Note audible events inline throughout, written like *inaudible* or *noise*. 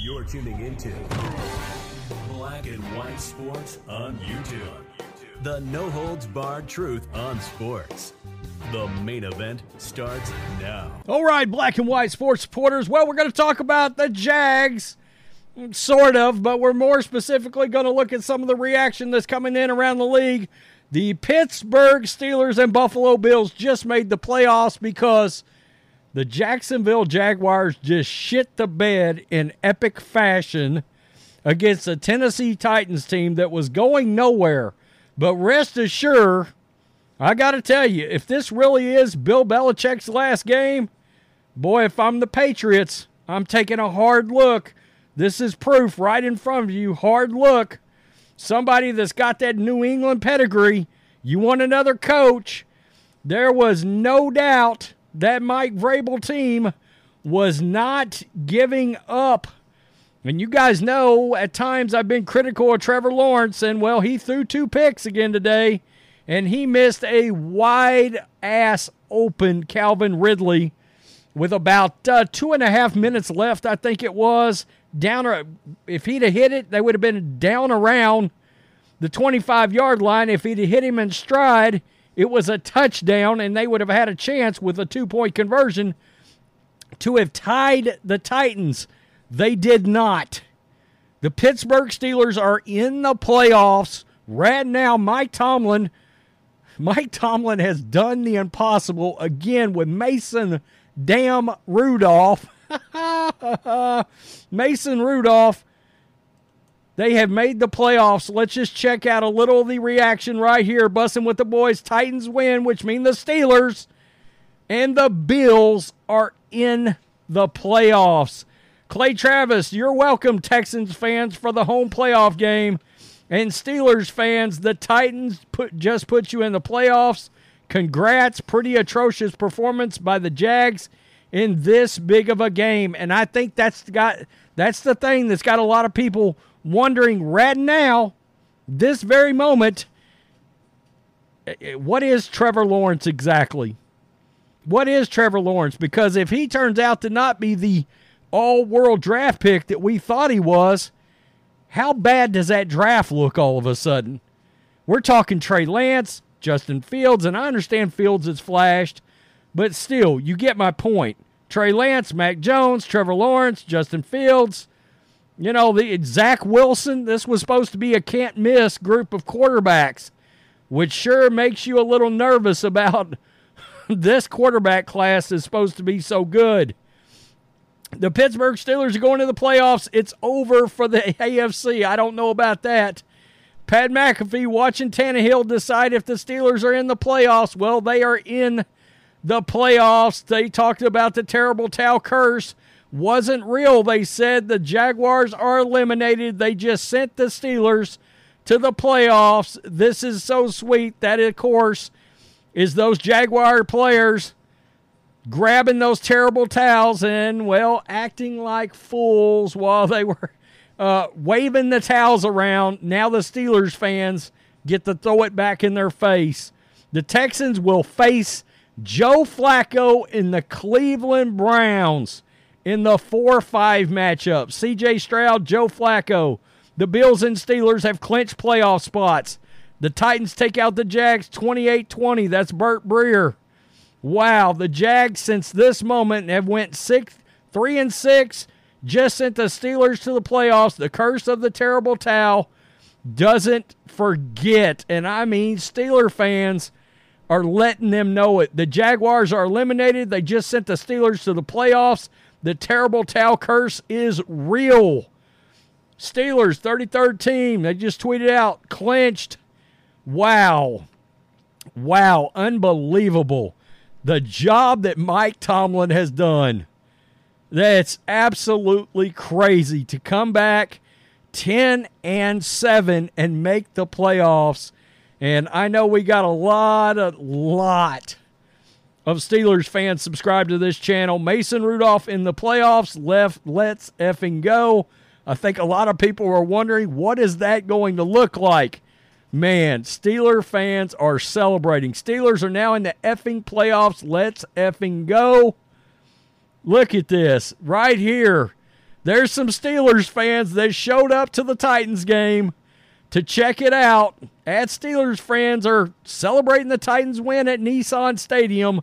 You're tuning into Black and White Sports on YouTube. The no holds barred truth on sports. The main event starts now. All right, black and white sports supporters. Well, we're going to talk about the Jags, sort of, but we're more specifically going to look at some of the reaction that's coming in around the league. The Pittsburgh Steelers and Buffalo Bills just made the playoffs because the Jacksonville Jaguars just shit the bed in epic fashion against a Tennessee Titans team that was going nowhere. But rest assured, I got to tell you, if this really is Bill Belichick's last game, boy, if I'm the Patriots, I'm taking a hard look. This is proof right in front of you. Hard look. Somebody that's got that New England pedigree. You want another coach. There was no doubt that Mike Vrabel team was not giving up. And you guys know at times I've been critical of Trevor Lawrence, and well, he threw two picks again today, and he missed a wide ass open Calvin Ridley with about uh, two and a half minutes left, I think it was. Down, if he'd have hit it, they would have been down around the 25 yard line. If he'd have hit him in stride, it was a touchdown, and they would have had a chance with a two point conversion to have tied the Titans. They did not. The Pittsburgh Steelers are in the playoffs right now. Mike Tomlin, Mike Tomlin has done the impossible again with Mason Damn Rudolph. *laughs* Mason Rudolph. They have made the playoffs. Let's just check out a little of the reaction right here. Bussing with the boys. Titans win, which means the Steelers and the Bills are in the playoffs. Clay Travis, you're welcome, Texans fans, for the home playoff game. And Steelers fans, the Titans put just put you in the playoffs. Congrats. Pretty atrocious performance by the Jags in this big of a game. And I think that's got that's the thing that's got a lot of people wondering right now, this very moment, eh, eh, what is Trevor Lawrence exactly? What is Trevor Lawrence? Because if he turns out to not be the all world draft pick that we thought he was, how bad does that draft look all of a sudden? We're talking Trey Lance, Justin Fields, and I understand Fields has flashed, but still, you get my point. Trey Lance, Mac Jones, Trevor Lawrence, Justin Fields, you know, the Zach Wilson, this was supposed to be a can't miss group of quarterbacks, which sure makes you a little nervous about *laughs* this quarterback class is supposed to be so good. The Pittsburgh Steelers are going to the playoffs. It's over for the *laughs* AFC. I don't know about that. Pat McAfee watching Tannehill decide if the Steelers are in the playoffs. Well, they are in the playoffs. They talked about the terrible towel curse wasn't real. They said the Jaguars are eliminated. They just sent the Steelers to the playoffs. This is so sweet. That, of course, is those Jaguar players grabbing those terrible towels and, well, acting like fools while they were uh, waving the towels around. Now the Steelers fans get to throw it back in their face. The Texans will face Joe Flacco in the Cleveland Browns in the 4 5 matchup. CJ Stroud, Joe Flacco. The Bills and Steelers have clinched playoff spots. The Titans take out the Jags 28 20. That's Burt Breer. Wow, the Jags since this moment have went six Three and six just sent the Steelers to the playoffs. The curse of the terrible towel doesn't forget. And I mean, Steeler fans are letting them know it. The Jaguars are eliminated. They just sent the Steelers to the playoffs. The terrible towel curse is real. Steelers, 33rd team, they just tweeted out, clinched. Wow. Wow. Unbelievable. The job that Mike Tomlin has done. That's absolutely crazy to come back 10 and 7 and make the playoffs. And I know we got a lot, a lot of Steelers fans subscribed to this channel. Mason Rudolph in the playoffs left. Let's effing go. I think a lot of people are wondering what is that going to look like. Man, Steeler fans are celebrating. Steelers are now in the effing playoffs. Let's effing go. Look at this right here. There's some Steelers fans that showed up to the Titans game to check it out. At Steelers fans are celebrating the Titans win at Nissan Stadium.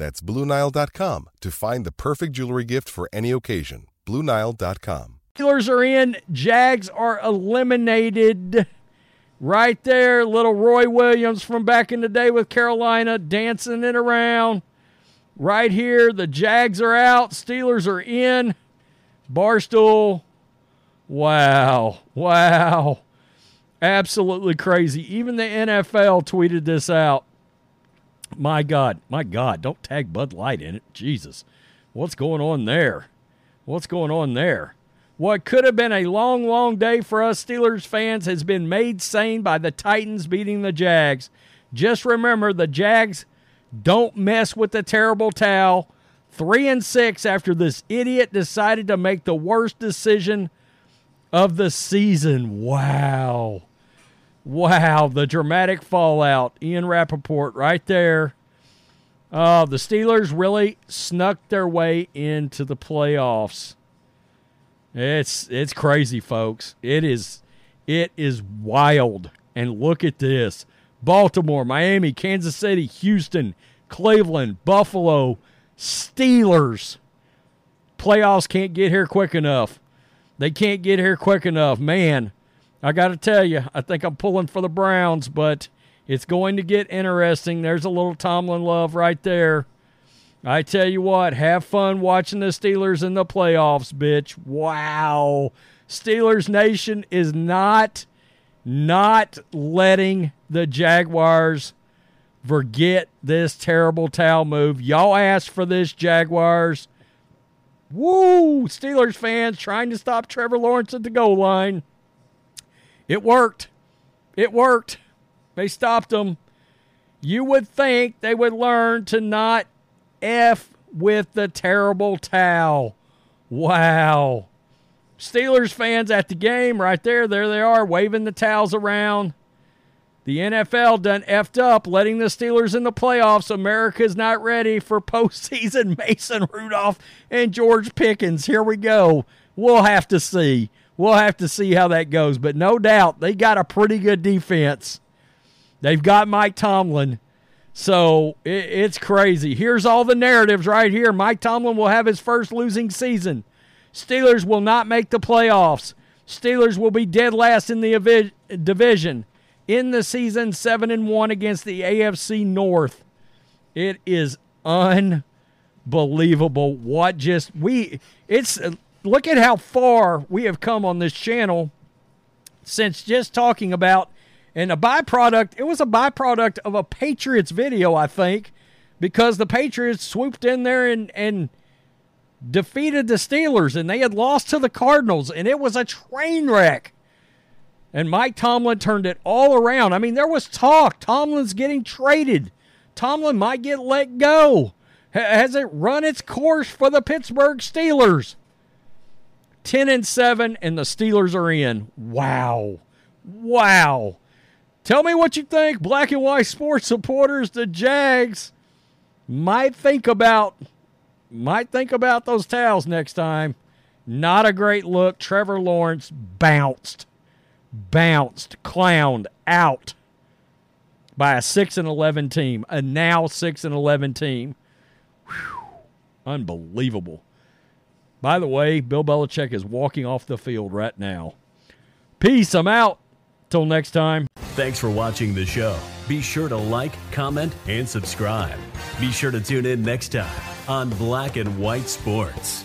That's BlueNile.com to find the perfect jewelry gift for any occasion. BlueNile.com. Steelers are in, Jags are eliminated. Right there, little Roy Williams from back in the day with Carolina dancing it around. Right here, the Jags are out, Steelers are in. Barstool, wow, wow. Absolutely crazy. Even the NFL tweeted this out. My God, my God, don't tag Bud Light in it. Jesus. What's going on there? What's going on there? What could have been a long, long day for us Steelers fans has been made sane by the Titans beating the Jags. Just remember the Jags don't mess with the terrible towel. Three and six after this idiot decided to make the worst decision of the season. Wow. Wow. The dramatic fallout. Ian Rapoport right there. Oh, the Steelers really snuck their way into the playoffs. It's it's crazy, folks. It is it is wild. And look at this. Baltimore, Miami, Kansas City, Houston, Cleveland, Buffalo, Steelers. Playoffs can't get here quick enough. They can't get here quick enough. Man, I got to tell you, I think I'm pulling for the Browns, but it's going to get interesting. There's a little Tomlin love right there. I tell you what, have fun watching the Steelers in the playoffs, bitch. Wow. Steelers Nation is not not letting the Jaguars forget this terrible towel move. Y'all asked for this, Jaguars. Woo! Steelers fans trying to stop Trevor Lawrence at the goal line. It worked. It worked. They stopped them. You would think they would learn to not F with the terrible towel. Wow. Steelers fans at the game right there. There they are waving the towels around. The NFL done effed up, letting the Steelers in the playoffs. America's not ready for *laughs* postseason. Mason Rudolph and George Pickens. Here we go. We'll have to see. We'll have to see how that goes. But no doubt, they got a pretty good defense. They've got Mike Tomlin. So it, it's crazy. Here's all the narratives right here. Mike Tomlin will have his first losing season. Steelers will not make the playoffs. Steelers will be dead last in the avi- division in the season, seven and one against the AFC North. It is unbelievable what just we. It's look at how far we have come on this channel since just talking about and a byproduct. It was a byproduct of a Patriots video, I think, because the Patriots swooped in there and and defeated the Steelers, and they had lost to the Cardinals, and it was a train wreck. And Mike Tomlin turned it all around. I mean, there was talk. Tomlin's getting traded. Tomlin might get let go. Has it run its course for the Pittsburgh Steelers? 10 and 7 and the Steelers are in. Wow. Wow. Tell me what you think, black and white sports supporters. The Jags might think about might think about those towels next time. Not a great look. Trevor Lawrence bounced, bounced, clowned out by a six and eleven team, a now six and eleven team. Whew. Unbelievable. By the way, Bill Belichick is walking off the field right now. Peace. I'm out. Till next time. Thanks for watching the show. Be sure to like, comment, and subscribe. Be sure to tune in next time on Black and White Sports.